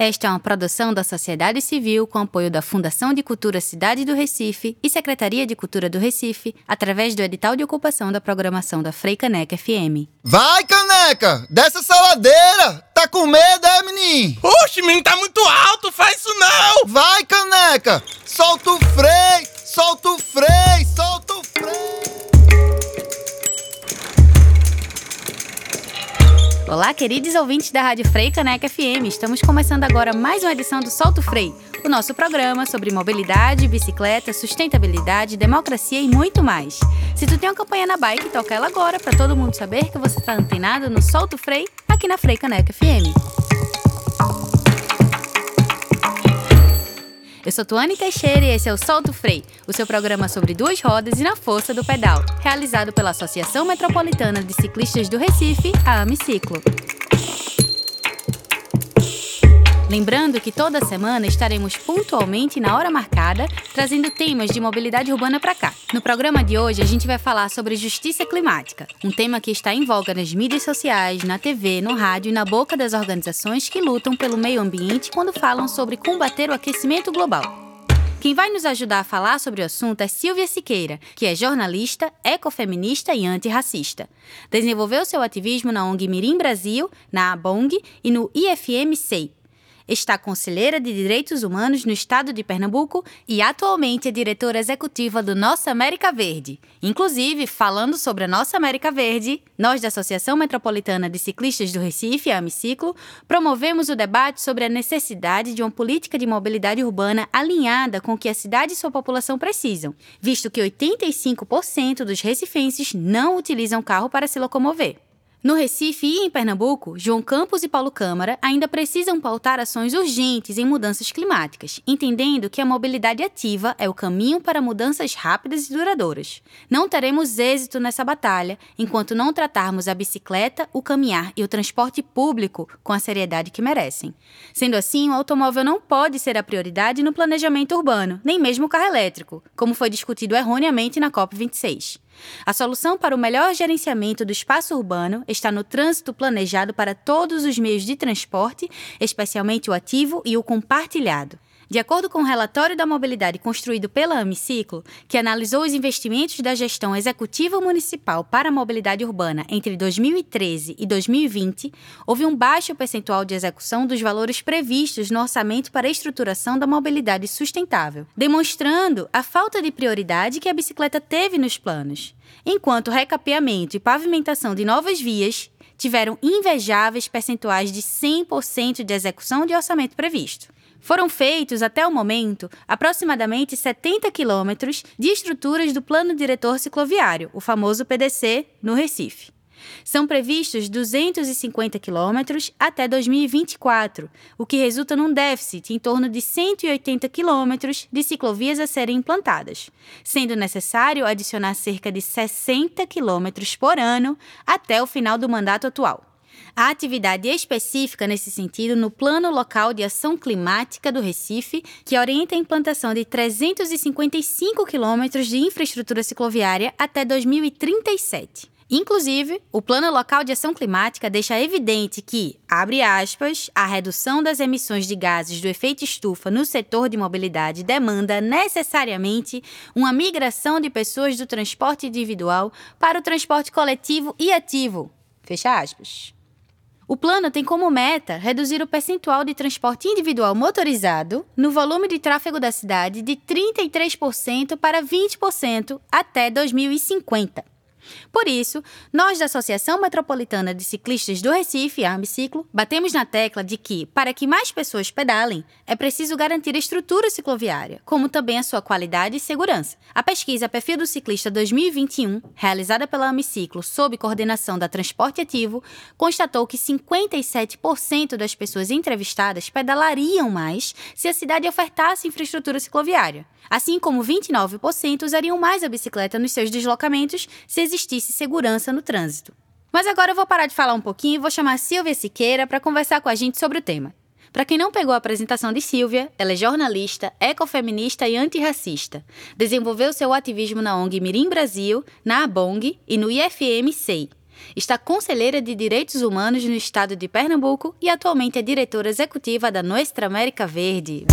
Esta é uma produção da sociedade civil com apoio da Fundação de Cultura Cidade do Recife e Secretaria de Cultura do Recife, através do edital de ocupação da programação da Frei Caneca FM. Vai, Caneca! Dessa saladeira! Tá com medo, é, menino? Oxe, menino, tá muito alto, faz isso não! Vai, Caneca! Solta o freio! Solta o freio! Solta o freio! Olá, queridos ouvintes da Rádio Frei Caneca FM. Estamos começando agora mais uma edição do Solto Frei, o nosso programa sobre mobilidade, bicicleta, sustentabilidade, democracia e muito mais. Se tu tem uma campanha na bike, toca ela agora para todo mundo saber que você está antenado no Solto Frei aqui na Frei Caneca FM. Eu sou Tuane Teixeira e esse é o Solto Frei, o seu programa sobre duas rodas e na força do pedal, realizado pela Associação Metropolitana de Ciclistas do Recife, a Amiciclo. Lembrando que toda semana estaremos pontualmente na hora marcada, trazendo temas de mobilidade urbana para cá. No programa de hoje, a gente vai falar sobre justiça climática, um tema que está em voga nas mídias sociais, na TV, no rádio e na boca das organizações que lutam pelo meio ambiente quando falam sobre combater o aquecimento global. Quem vai nos ajudar a falar sobre o assunto é Silvia Siqueira, que é jornalista, ecofeminista e antirracista. Desenvolveu seu ativismo na ONG Mirim Brasil, na ABONG e no IFM-SEI, está conselheira de Direitos Humanos no estado de Pernambuco e atualmente é diretora executiva do Nossa América Verde. Inclusive, falando sobre a Nossa América Verde, nós da Associação Metropolitana de Ciclistas do Recife, a Amiciclo, promovemos o debate sobre a necessidade de uma política de mobilidade urbana alinhada com o que a cidade e sua população precisam, visto que 85% dos recifenses não utilizam carro para se locomover. No Recife e em Pernambuco, João Campos e Paulo Câmara ainda precisam pautar ações urgentes em mudanças climáticas, entendendo que a mobilidade ativa é o caminho para mudanças rápidas e duradouras. Não teremos êxito nessa batalha enquanto não tratarmos a bicicleta, o caminhar e o transporte público com a seriedade que merecem. Sendo assim, o automóvel não pode ser a prioridade no planejamento urbano, nem mesmo o carro elétrico, como foi discutido erroneamente na COP26. A solução para o melhor gerenciamento do espaço urbano está no trânsito planejado para todos os meios de transporte, especialmente o ativo e o compartilhado. De acordo com o relatório da mobilidade construído pela Amiciclo, que analisou os investimentos da gestão executiva municipal para a mobilidade urbana entre 2013 e 2020, houve um baixo percentual de execução dos valores previstos no orçamento para a estruturação da mobilidade sustentável, demonstrando a falta de prioridade que a bicicleta teve nos planos, enquanto recapeamento e pavimentação de novas vias tiveram invejáveis percentuais de 100% de execução de orçamento previsto. Foram feitos, até o momento, aproximadamente 70 quilômetros de estruturas do Plano Diretor Cicloviário, o famoso PDC, no Recife. São previstos 250 quilômetros até 2024, o que resulta num déficit em torno de 180 quilômetros de ciclovias a serem implantadas, sendo necessário adicionar cerca de 60 quilômetros por ano até o final do mandato atual. Há atividade específica nesse sentido no Plano Local de Ação Climática do Recife, que orienta a implantação de 355 quilômetros de infraestrutura cicloviária até 2037. Inclusive, o Plano Local de Ação Climática deixa evidente que, abre aspas, a redução das emissões de gases do efeito estufa no setor de mobilidade demanda necessariamente uma migração de pessoas do transporte individual para o transporte coletivo e ativo. Fecha aspas. O plano tem como meta reduzir o percentual de transporte individual motorizado no volume de tráfego da cidade de 33% para 20% até 2050. Por isso, nós da Associação Metropolitana de Ciclistas do Recife, a Ambiciclo, batemos na tecla de que, para que mais pessoas pedalem, é preciso garantir a estrutura cicloviária, como também a sua qualidade e segurança. A pesquisa Perfil do Ciclista 2021, realizada pela Amiciclo sob coordenação da Transporte Ativo, constatou que 57% das pessoas entrevistadas pedalariam mais se a cidade ofertasse infraestrutura cicloviária, assim como 29% usariam mais a bicicleta nos seus deslocamentos se existisse segurança no trânsito. Mas agora eu vou parar de falar um pouquinho e vou chamar Silvia Siqueira para conversar com a gente sobre o tema. Para quem não pegou a apresentação de Silvia, ela é jornalista, ecofeminista e antirracista. Desenvolveu seu ativismo na ONG Mirim Brasil, na ABONG e no IFM-SEI. Está conselheira de Direitos Humanos no estado de Pernambuco e atualmente é diretora executiva da Nuestra América Verde.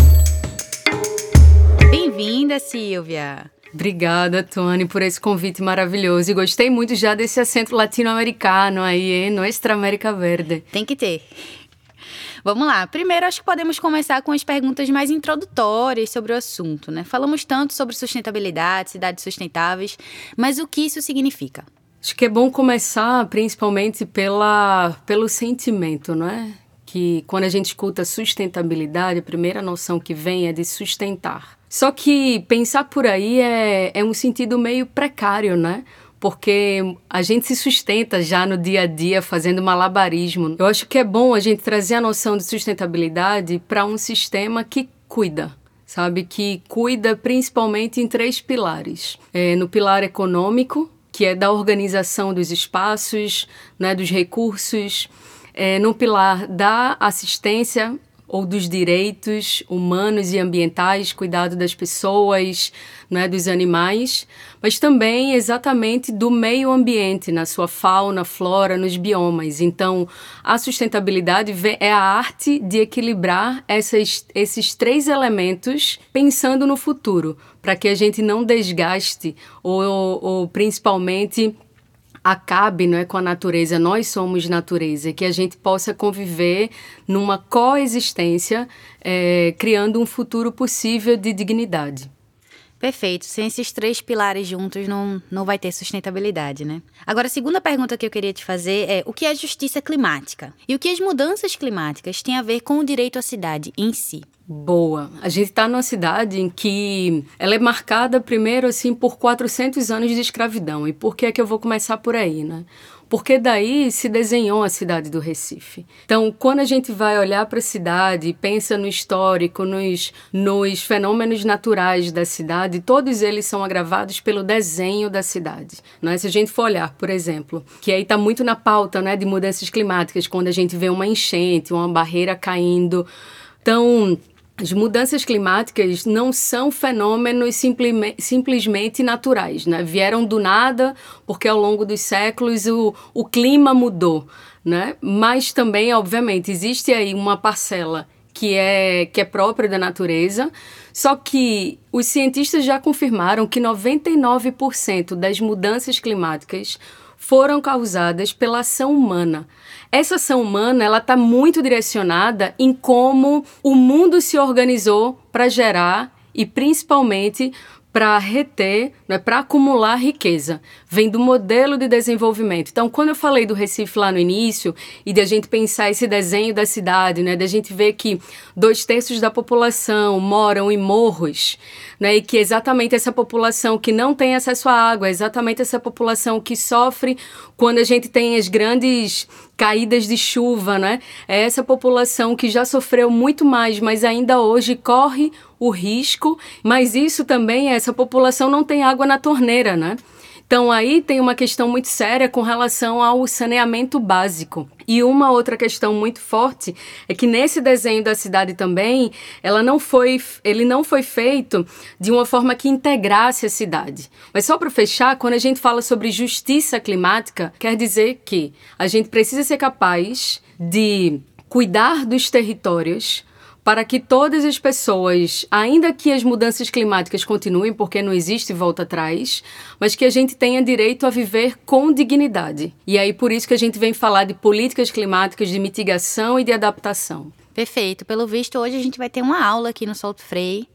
Bem-vinda, Silvia! Obrigada, Tony, por esse convite maravilhoso. E gostei muito já desse acento latino-americano aí, hein? Nuestra América Verde. Tem que ter. Vamos lá. Primeiro, acho que podemos começar com as perguntas mais introdutórias sobre o assunto, né? Falamos tanto sobre sustentabilidade, cidades sustentáveis, mas o que isso significa? Acho que é bom começar principalmente pela, pelo sentimento, não é? Que quando a gente escuta sustentabilidade, a primeira noção que vem é de sustentar. Só que pensar por aí é, é um sentido meio precário, né? porque a gente se sustenta já no dia a dia fazendo malabarismo. Eu acho que é bom a gente trazer a noção de sustentabilidade para um sistema que cuida. Sabe, que cuida principalmente em três pilares. É, no pilar econômico, que é da organização dos espaços, né, dos recursos, é, no pilar da assistência ou dos direitos humanos e ambientais, cuidado das pessoas, né, dos animais, mas também exatamente do meio ambiente, na sua fauna, flora, nos biomas. Então, a sustentabilidade é a arte de equilibrar essas, esses três elementos pensando no futuro, para que a gente não desgaste ou, ou, ou principalmente acabe não é, com a natureza, nós somos natureza, que a gente possa conviver numa coexistência, é, criando um futuro possível de dignidade. Perfeito. Sem esses três pilares juntos, não, não vai ter sustentabilidade, né? Agora, a segunda pergunta que eu queria te fazer é: o que é justiça climática? E o que as mudanças climáticas têm a ver com o direito à cidade em si? Boa. A gente está numa cidade em que ela é marcada primeiro assim por 400 anos de escravidão. E por que é que eu vou começar por aí, né? Porque daí se desenhou a cidade do Recife. Então, quando a gente vai olhar para a cidade, pensa no histórico, nos, nos fenômenos naturais da cidade, todos eles são agravados pelo desenho da cidade. Né? Se a gente for olhar, por exemplo, que aí está muito na pauta né, de mudanças climáticas, quando a gente vê uma enchente, uma barreira caindo. Então, as mudanças climáticas não são fenômenos simplesmente naturais, né? Vieram do nada porque ao longo dos séculos o, o clima mudou, né? Mas também, obviamente, existe aí uma parcela que é, que é própria da natureza, só que os cientistas já confirmaram que 99% das mudanças climáticas foram causadas pela ação humana. Essa ação humana ela está muito direcionada em como o mundo se organizou para gerar e principalmente para reter, né, para acumular riqueza. Vem do modelo de desenvolvimento. Então, quando eu falei do Recife lá no início e de a gente pensar esse desenho da cidade, né, da gente ver que dois terços da população moram em morros, né, e que exatamente essa população que não tem acesso à água, exatamente essa população que sofre quando a gente tem as grandes caídas de chuva, né? É essa população que já sofreu muito mais, mas ainda hoje corre o risco, mas isso também, essa população não tem água na torneira, né? Então aí tem uma questão muito séria com relação ao saneamento básico. E uma outra questão muito forte é que nesse desenho da cidade também, ela não foi, ele não foi feito de uma forma que integrasse a cidade. Mas só para fechar, quando a gente fala sobre justiça climática, quer dizer que a gente precisa ser capaz de cuidar dos territórios para que todas as pessoas, ainda que as mudanças climáticas continuem, porque não existe volta atrás, mas que a gente tenha direito a viver com dignidade. E aí por isso que a gente vem falar de políticas climáticas de mitigação e de adaptação. Perfeito. Pelo visto, hoje a gente vai ter uma aula aqui no Solto Frei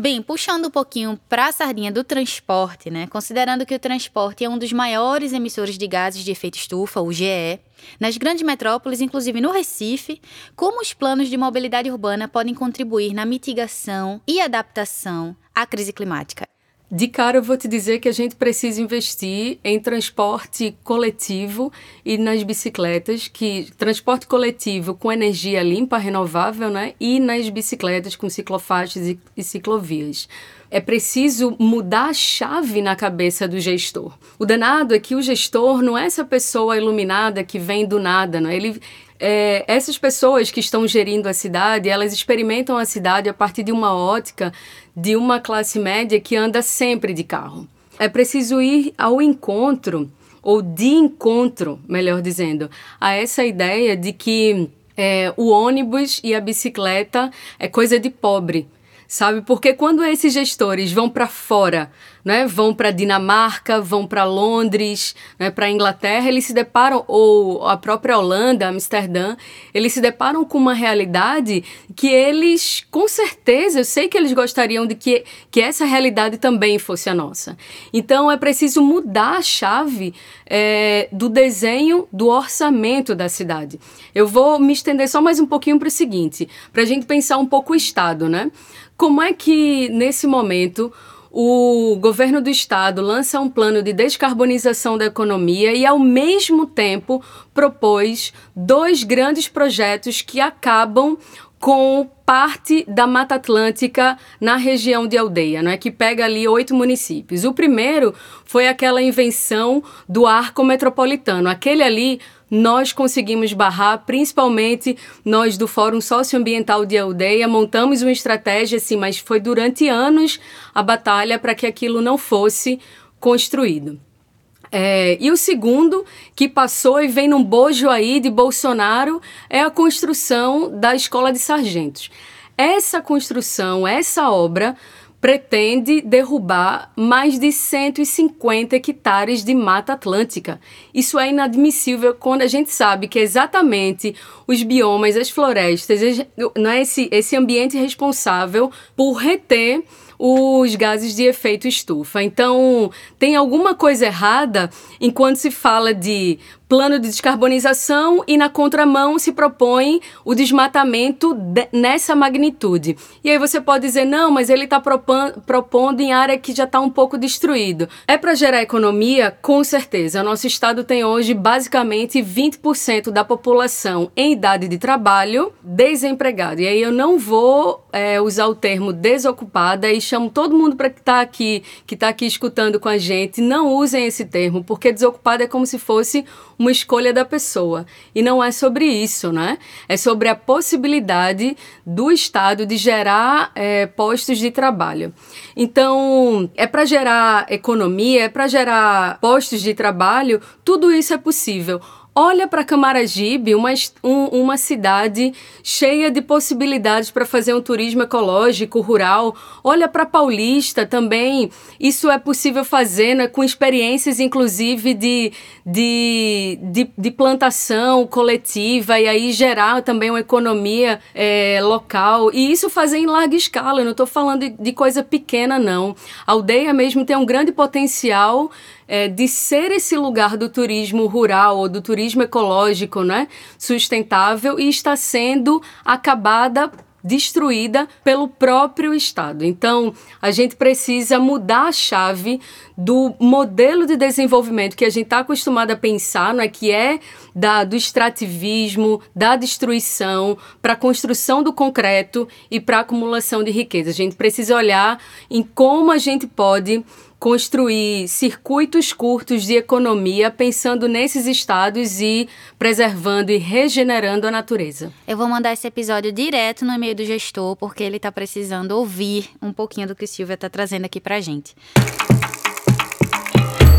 Bem, puxando um pouquinho para a sardinha do transporte, né? Considerando que o transporte é um dos maiores emissores de gases de efeito estufa, o GE, nas grandes metrópoles, inclusive no Recife, como os planos de mobilidade urbana podem contribuir na mitigação e adaptação à crise climática? De cara, eu vou te dizer que a gente precisa investir em transporte coletivo e nas bicicletas, que transporte coletivo com energia limpa, renovável, né? E nas bicicletas com ciclofaixas e, e ciclovias. É preciso mudar a chave na cabeça do gestor. O danado é que o gestor não é essa pessoa iluminada que vem do nada, não é? Ele, é, essas pessoas que estão gerindo a cidade, elas experimentam a cidade a partir de uma ótica de uma classe média que anda sempre de carro. É preciso ir ao encontro ou de encontro, melhor dizendo, a essa ideia de que é, o ônibus e a bicicleta é coisa de pobre sabe? Porque quando esses gestores vão para fora, né, vão para Dinamarca, vão para Londres, né, para Inglaterra, eles se deparam ou a própria Holanda, Amsterdã, eles se deparam com uma realidade que eles, com certeza, eu sei que eles gostariam de que, que essa realidade também fosse a nossa. Então é preciso mudar a chave é, do desenho do orçamento da cidade. Eu vou me estender só mais um pouquinho para o seguinte, para a gente pensar um pouco o Estado, né? Como é que, nesse momento, o governo do estado lança um plano de descarbonização da economia e, ao mesmo tempo, propôs dois grandes projetos que acabam com parte da Mata Atlântica na região de Aldeia, não é que pega ali oito municípios. O primeiro foi aquela invenção do arco metropolitano. Aquele ali nós conseguimos barrar, principalmente nós do Fórum Socioambiental de Aldeia, montamos uma estratégia, assim, mas foi durante anos a batalha para que aquilo não fosse construído. É, e o segundo, que passou e vem num bojo aí de Bolsonaro, é a construção da Escola de Sargentos. Essa construção, essa obra, pretende derrubar mais de 150 hectares de mata atlântica. Isso é inadmissível quando a gente sabe que exatamente os biomas, as florestas, não é esse, esse ambiente responsável por reter os gases de efeito estufa. Então, tem alguma coisa errada enquanto se fala de plano de descarbonização e na contramão se propõe o desmatamento de, nessa magnitude. E aí você pode dizer, não, mas ele está propondo em área que já está um pouco destruído. É para gerar economia? Com certeza. O nosso estado tem hoje basicamente 20% da população em idade de trabalho desempregado. E aí eu não vou é, usar o termo desocupada e chamo todo mundo para que está aqui, que está aqui escutando com a gente, não usem esse termo, porque desocupada é como se fosse uma escolha da pessoa. E não é sobre isso, né? É sobre a possibilidade do Estado de gerar é, postos de trabalho. Então, é para gerar economia, é para gerar postos de trabalho, tudo isso é possível. Olha para Camaragibe, uma, um, uma cidade cheia de possibilidades para fazer um turismo ecológico, rural. Olha para Paulista também. Isso é possível fazer né, com experiências, inclusive, de, de, de, de, plantação coletiva e aí gerar também uma economia é, local. E isso fazer em larga escala. Eu não estou falando de, de coisa pequena, não. A aldeia mesmo tem um grande potencial é, de ser esse lugar do turismo rural ou do turismo ecológico, né, sustentável e está sendo acabada destruída pelo próprio Estado. Então, a gente precisa mudar a chave do modelo de desenvolvimento que a gente está acostumado a pensar, não é que é da, do extrativismo, da destruição, para a construção do concreto e para a acumulação de riqueza. A gente precisa olhar em como a gente pode construir circuitos curtos de economia pensando nesses estados e preservando e regenerando a natureza. Eu vou mandar esse episódio direto no e-mail do gestor, porque ele está precisando ouvir um pouquinho do que Silvia está trazendo aqui para gente.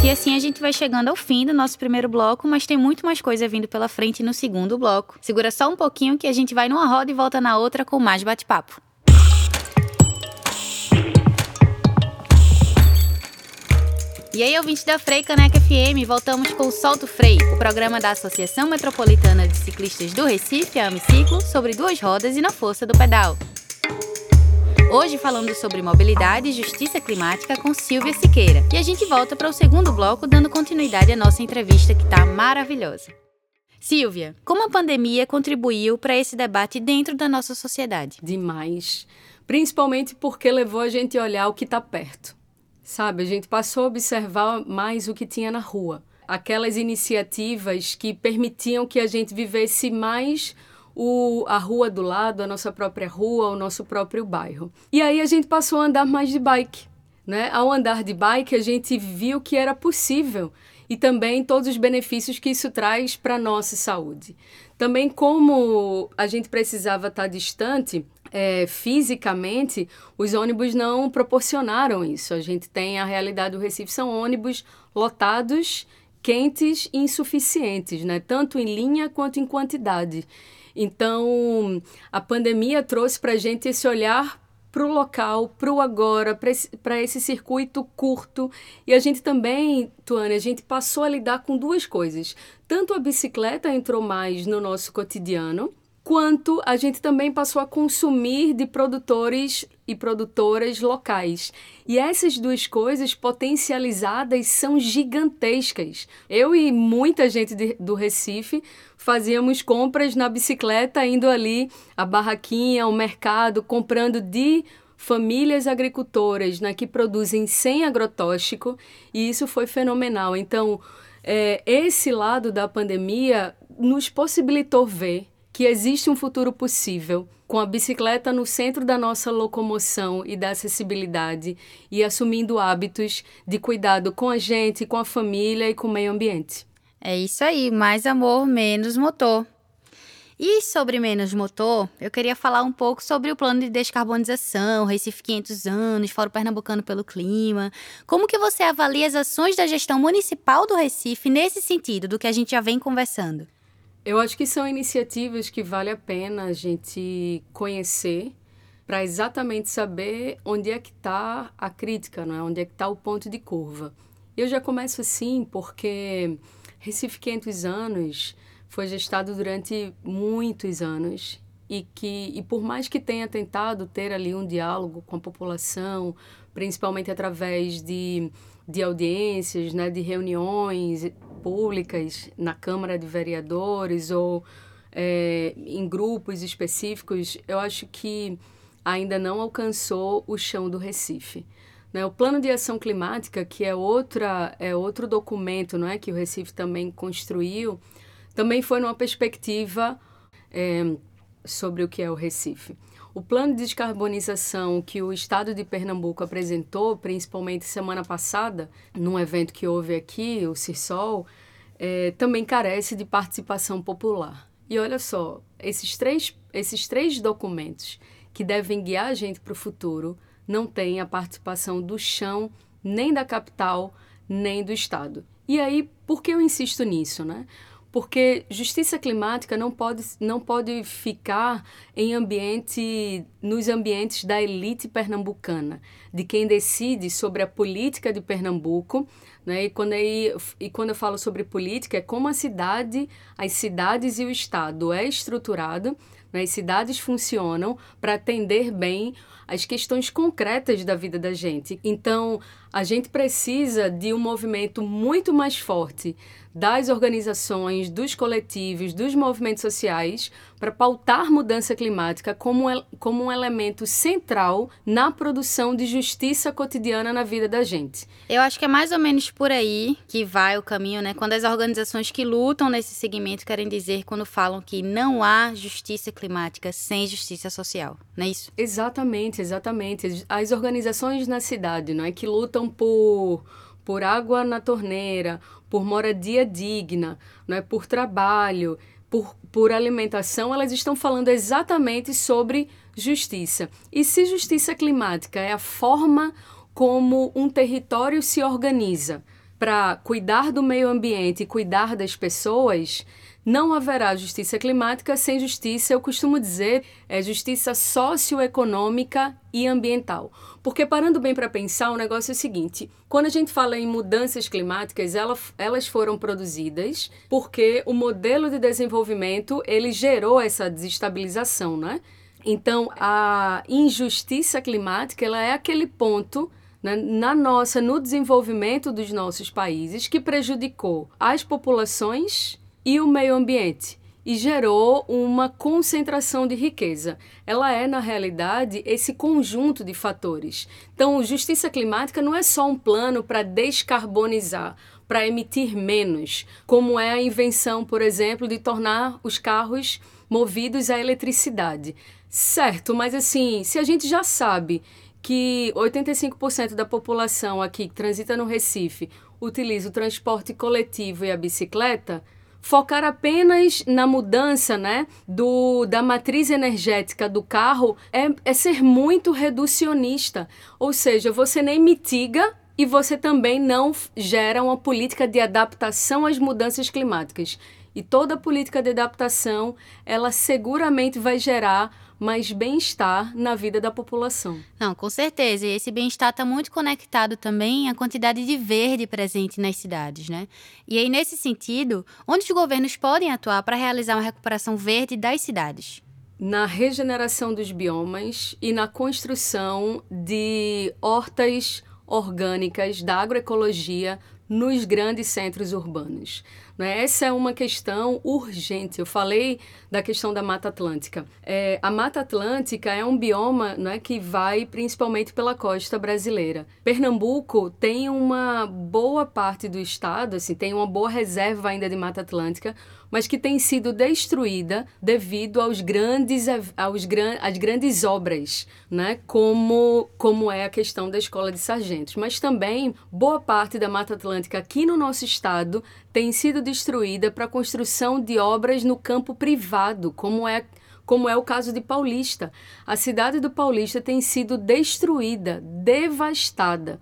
E assim a gente vai chegando ao fim do nosso primeiro bloco, mas tem muito mais coisa vindo pela frente no segundo bloco. Segura só um pouquinho que a gente vai numa roda e volta na outra com mais bate-papo. E aí, ouvinte da Frei Caneca FM, voltamos com o Solto Frei, o programa da Associação Metropolitana de Ciclistas do Recife, a Amiciclo, sobre duas rodas e na força do pedal. Hoje falando sobre mobilidade e justiça climática com Silvia Siqueira. E a gente volta para o segundo bloco dando continuidade à nossa entrevista que está maravilhosa. Silvia, como a pandemia contribuiu para esse debate dentro da nossa sociedade? Demais. Principalmente porque levou a gente a olhar o que está perto. Sabe, a gente passou a observar mais o que tinha na rua. Aquelas iniciativas que permitiam que a gente vivesse mais o, a rua do lado, a nossa própria rua, o nosso próprio bairro. E aí a gente passou a andar mais de bike. Né? Ao andar de bike, a gente viu que era possível e também todos os benefícios que isso traz para a nossa saúde. Também, como a gente precisava estar distante, é, fisicamente, os ônibus não proporcionaram isso. A gente tem a realidade do Recife, são ônibus lotados quentes e insuficientes, né? tanto em linha quanto em quantidade. Então, a pandemia trouxe para a gente esse olhar para o local, para o agora, para esse, esse circuito curto. E a gente também, Tuane, a gente passou a lidar com duas coisas. Tanto a bicicleta entrou mais no nosso cotidiano, quanto a gente também passou a consumir de produtores e produtoras locais. E essas duas coisas potencializadas são gigantescas. Eu e muita gente de, do Recife fazíamos compras na bicicleta, indo ali à barraquinha, ao mercado, comprando de famílias agricultoras né, que produzem sem agrotóxico, e isso foi fenomenal. Então, é, esse lado da pandemia nos possibilitou ver que existe um futuro possível com a bicicleta no centro da nossa locomoção e da acessibilidade e assumindo hábitos de cuidado com a gente, com a família e com o meio ambiente. É isso aí, mais amor, menos motor. E sobre menos motor, eu queria falar um pouco sobre o plano de descarbonização, Recife 500 anos, Fórum Pernambucano pelo Clima. Como que você avalia as ações da gestão municipal do Recife nesse sentido, do que a gente já vem conversando? Eu acho que são iniciativas que vale a pena a gente conhecer para exatamente saber onde é que está a crítica, não é? onde é que está o ponto de curva. Eu já começo assim porque Recife 500 anos foi gestado durante muitos anos e que e por mais que tenha tentado ter ali um diálogo com a população, principalmente através de, de audiências, né, de reuniões públicas na Câmara de Vereadores ou é, em grupos específicos, eu acho que ainda não alcançou o chão do Recife. Né? O Plano de Ação Climática, que é, outra, é outro documento não é, que o Recife também construiu, também foi numa perspectiva é, sobre o que é o Recife. O plano de descarbonização que o estado de Pernambuco apresentou, principalmente semana passada, num evento que houve aqui, o CIRSOL, é, também carece de participação popular. E olha só, esses três, esses três documentos que devem guiar a gente para o futuro não têm a participação do chão, nem da capital, nem do Estado. E aí, por que eu insisto nisso, né? Porque justiça climática não pode, não pode ficar em ambiente nos ambientes da elite pernambucana, de quem decide sobre a política de Pernambuco, né? E quando aí, e quando eu falo sobre política é como a cidade, as cidades e o estado é estruturado, né? As cidades funcionam para atender bem as questões concretas da vida da gente. Então, a gente precisa de um movimento muito mais forte das organizações, dos coletivos, dos movimentos sociais para pautar mudança climática como, como um elemento central na produção de justiça cotidiana na vida da gente. Eu acho que é mais ou menos por aí que vai o caminho, né? Quando as organizações que lutam nesse segmento querem dizer quando falam que não há justiça climática sem justiça social, não é isso? Exatamente, exatamente. As organizações na cidade, não é que lutam por por água na torneira, por moradia digna, não é por trabalho, por, por alimentação, elas estão falando exatamente sobre justiça. E se justiça climática é a forma como um território se organiza para cuidar do meio ambiente e cuidar das pessoas, não haverá justiça climática sem justiça, eu costumo dizer, é justiça socioeconômica e ambiental. Porque parando bem para pensar, o negócio é o seguinte: quando a gente fala em mudanças climáticas, ela, elas foram produzidas porque o modelo de desenvolvimento ele gerou essa desestabilização, né? Então, a injustiça climática ela é aquele ponto né, na nossa, no desenvolvimento dos nossos países que prejudicou as populações e o meio ambiente e gerou uma concentração de riqueza. Ela é, na realidade, esse conjunto de fatores. Então, justiça climática não é só um plano para descarbonizar, para emitir menos, como é a invenção, por exemplo, de tornar os carros movidos à eletricidade. Certo, mas assim, se a gente já sabe que 85% da população aqui que transita no Recife utiliza o transporte coletivo e a bicicleta, focar apenas na mudança né, do, da matriz energética do carro é, é ser muito reducionista. Ou seja, você nem mitiga e você também não gera uma política de adaptação às mudanças climáticas. E toda política de adaptação, ela seguramente vai gerar mais bem-estar na vida da população. Não, com certeza. E esse bem-estar está muito conectado também à quantidade de verde presente nas cidades, né? E aí, nesse sentido, onde os governos podem atuar para realizar uma recuperação verde das cidades? Na regeneração dos biomas e na construção de hortas orgânicas da agroecologia nos grandes centros urbanos. Né? Essa é uma questão urgente. Eu falei da questão da Mata Atlântica. É, a Mata Atlântica é um bioma né, que vai principalmente pela costa brasileira. Pernambuco tem uma boa parte do estado, assim, tem uma boa reserva ainda de Mata Atlântica, mas que tem sido destruída devido aos grandes, aos gran, às grandes obras, né? como, como é a questão da Escola de Sargentos. Mas também boa parte da Mata Atlântica aqui no nosso estado tem sido destruída para a construção de obras no campo privado, como é como é o caso de Paulista. A cidade do Paulista tem sido destruída, devastada.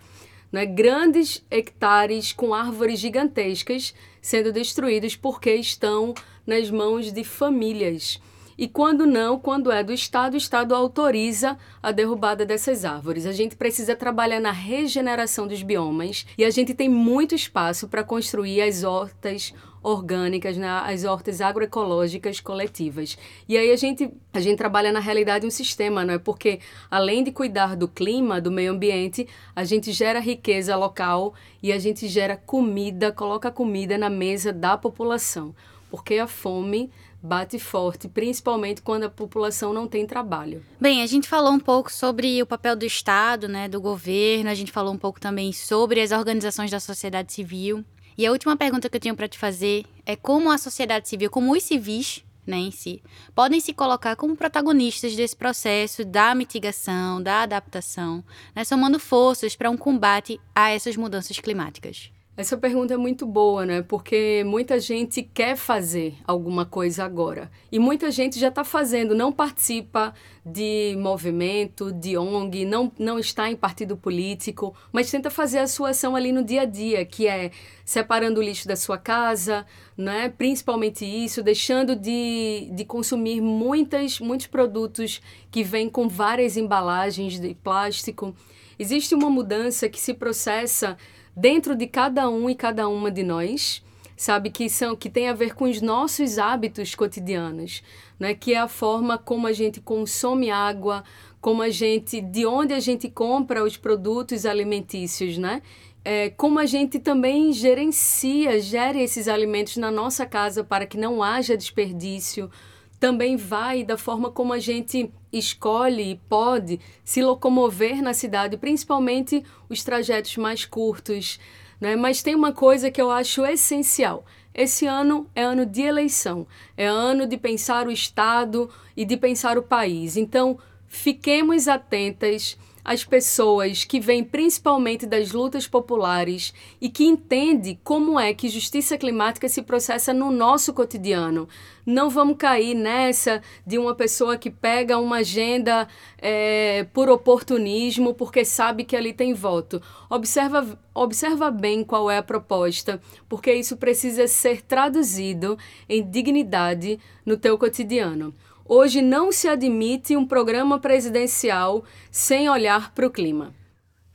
Né? Grandes hectares com árvores gigantescas sendo destruídos porque estão nas mãos de famílias. E quando não, quando é do Estado, o Estado autoriza a derrubada dessas árvores. A gente precisa trabalhar na regeneração dos biomas e a gente tem muito espaço para construir as hortas orgânicas, né, as hortas agroecológicas coletivas. E aí a gente, a gente trabalha na realidade um sistema, não é? Porque além de cuidar do clima, do meio ambiente, a gente gera riqueza local e a gente gera comida, coloca comida na mesa da população. Porque a fome bate forte, principalmente quando a população não tem trabalho. Bem, a gente falou um pouco sobre o papel do Estado, né, do governo, a gente falou um pouco também sobre as organizações da sociedade civil. E a última pergunta que eu tenho para te fazer é como a sociedade civil, como os civis, né, em si, podem se colocar como protagonistas desse processo da mitigação, da adaptação, né, somando forças para um combate a essas mudanças climáticas. Essa pergunta é muito boa, né? Porque muita gente quer fazer alguma coisa agora. E muita gente já está fazendo, não participa de movimento, de ONG, não, não está em partido político, mas tenta fazer a sua ação ali no dia a dia, que é separando o lixo da sua casa, né? principalmente isso, deixando de, de consumir muitas, muitos produtos que vêm com várias embalagens de plástico. Existe uma mudança que se processa dentro de cada um e cada uma de nós, sabe que são que tem a ver com os nossos hábitos cotidianos, né? Que é a forma como a gente consome água, como a gente, de onde a gente compra os produtos alimentícios, né? É, como a gente também gerencia, gere esses alimentos na nossa casa para que não haja desperdício, também vai da forma como a gente escolhe e pode se locomover na cidade, principalmente os trajetos mais curtos. Né? Mas tem uma coisa que eu acho essencial. Esse ano é ano de eleição, é ano de pensar o Estado e de pensar o país. Então, fiquemos atentas as pessoas que vêm principalmente das lutas populares e que entendem como é que justiça climática se processa no nosso cotidiano. Não vamos cair nessa de uma pessoa que pega uma agenda é, por oportunismo porque sabe que ali tem voto. Observa, observa bem qual é a proposta, porque isso precisa ser traduzido em dignidade no teu cotidiano. Hoje não se admite um programa presidencial sem olhar para o clima.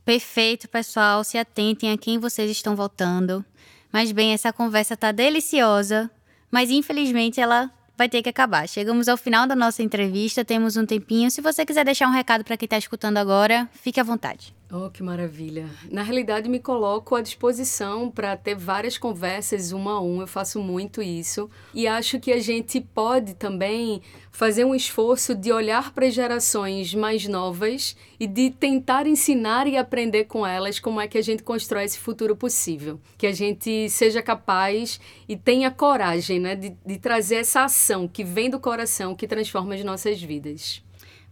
Perfeito, pessoal. Se atentem a quem vocês estão votando. Mas bem, essa conversa tá deliciosa, mas infelizmente ela vai ter que acabar. Chegamos ao final da nossa entrevista, temos um tempinho. Se você quiser deixar um recado para quem está escutando agora, fique à vontade. Oh, que maravilha. Na realidade, me coloco à disposição para ter várias conversas uma a um. Eu faço muito isso. E acho que a gente pode também fazer um esforço de olhar para as gerações mais novas e de tentar ensinar e aprender com elas como é que a gente constrói esse futuro possível. Que a gente seja capaz e tenha coragem né, de, de trazer essa ação que vem do coração, que transforma as nossas vidas.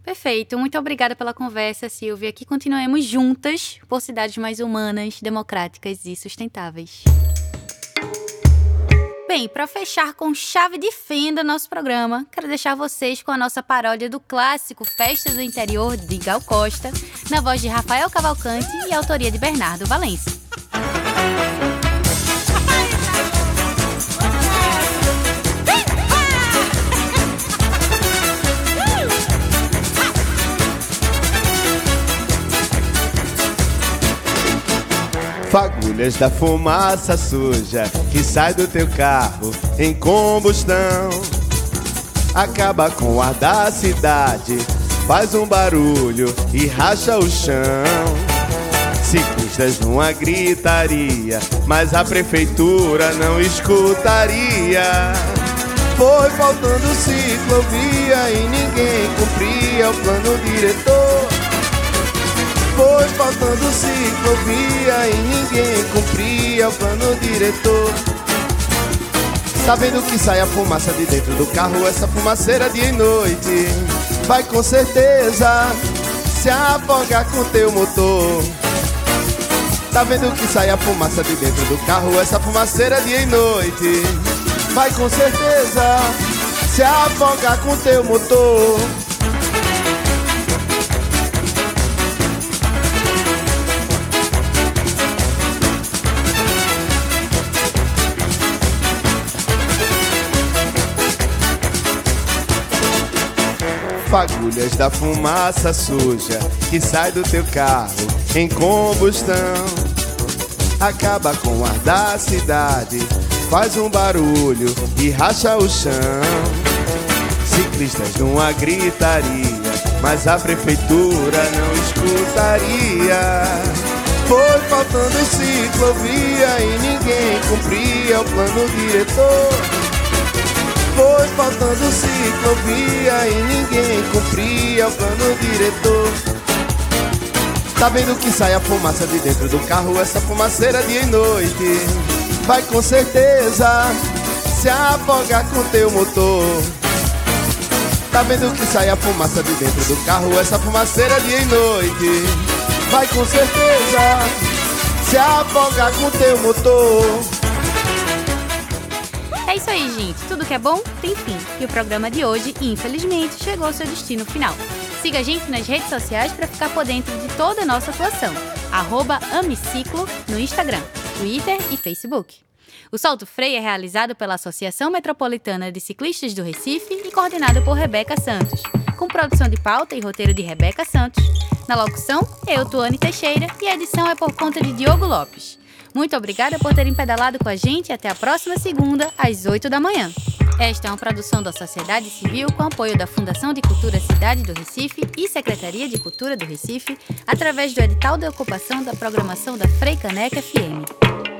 Perfeito. Muito obrigada pela conversa, Silvia. Que continuemos juntas por cidades mais humanas, democráticas e sustentáveis. Bem, para fechar com chave de fenda nosso programa, quero deixar vocês com a nossa paródia do clássico Festa do Interior de Gal Costa, na voz de Rafael Cavalcante e autoria de Bernardo Valença. Fagulhas da fumaça suja que sai do teu carro em combustão. Acaba com o ar da cidade, faz um barulho e racha o chão. Ciclistas numa gritaria, mas a prefeitura não escutaria. Foi faltando ciclovia e ninguém cumpria o plano diretor. Foi faltando ciclovia e ninguém cumpria o plano diretor. Tá vendo que sai a fumaça de dentro do carro, essa fumaceira dia e noite. Vai com certeza se afogar com teu motor. Tá vendo que sai a fumaça de dentro do carro, essa fumaceira dia e noite. Vai com certeza se afogar com teu motor. Fagulhas da fumaça suja que sai do teu carro em combustão. Acaba com o ar da cidade, faz um barulho e racha o chão. Ciclistas numa gritaria, mas a prefeitura não escutaria. Foi faltando ciclovia e ninguém cumpria o plano diretor. Faltando ciclovia e ninguém cumpria o plano diretor. Tá vendo que sai a fumaça de dentro do carro, essa fumaceira dia e noite. Vai com certeza se afogar com teu motor. Tá vendo que sai a fumaça de dentro do carro, essa fumaceira dia e noite. Vai com certeza se afogar com teu motor. É isso aí, gente. Tudo que é bom tem fim. E o programa de hoje, infelizmente, chegou ao seu destino final. Siga a gente nas redes sociais para ficar por dentro de toda a nossa atuação. Arroba Amiciclo no Instagram, Twitter e Facebook. O Salto Freio é realizado pela Associação Metropolitana de Ciclistas do Recife e coordenado por Rebeca Santos, com produção de pauta e roteiro de Rebeca Santos. Na locução, eu, Tuane Teixeira, e a edição é por conta de Diogo Lopes. Muito obrigada por terem pedalado com a gente até a próxima segunda, às 8 da manhã. Esta é uma produção da sociedade civil com apoio da Fundação de Cultura Cidade do Recife e Secretaria de Cultura do Recife, através do edital de ocupação da programação da Freicaneca FM.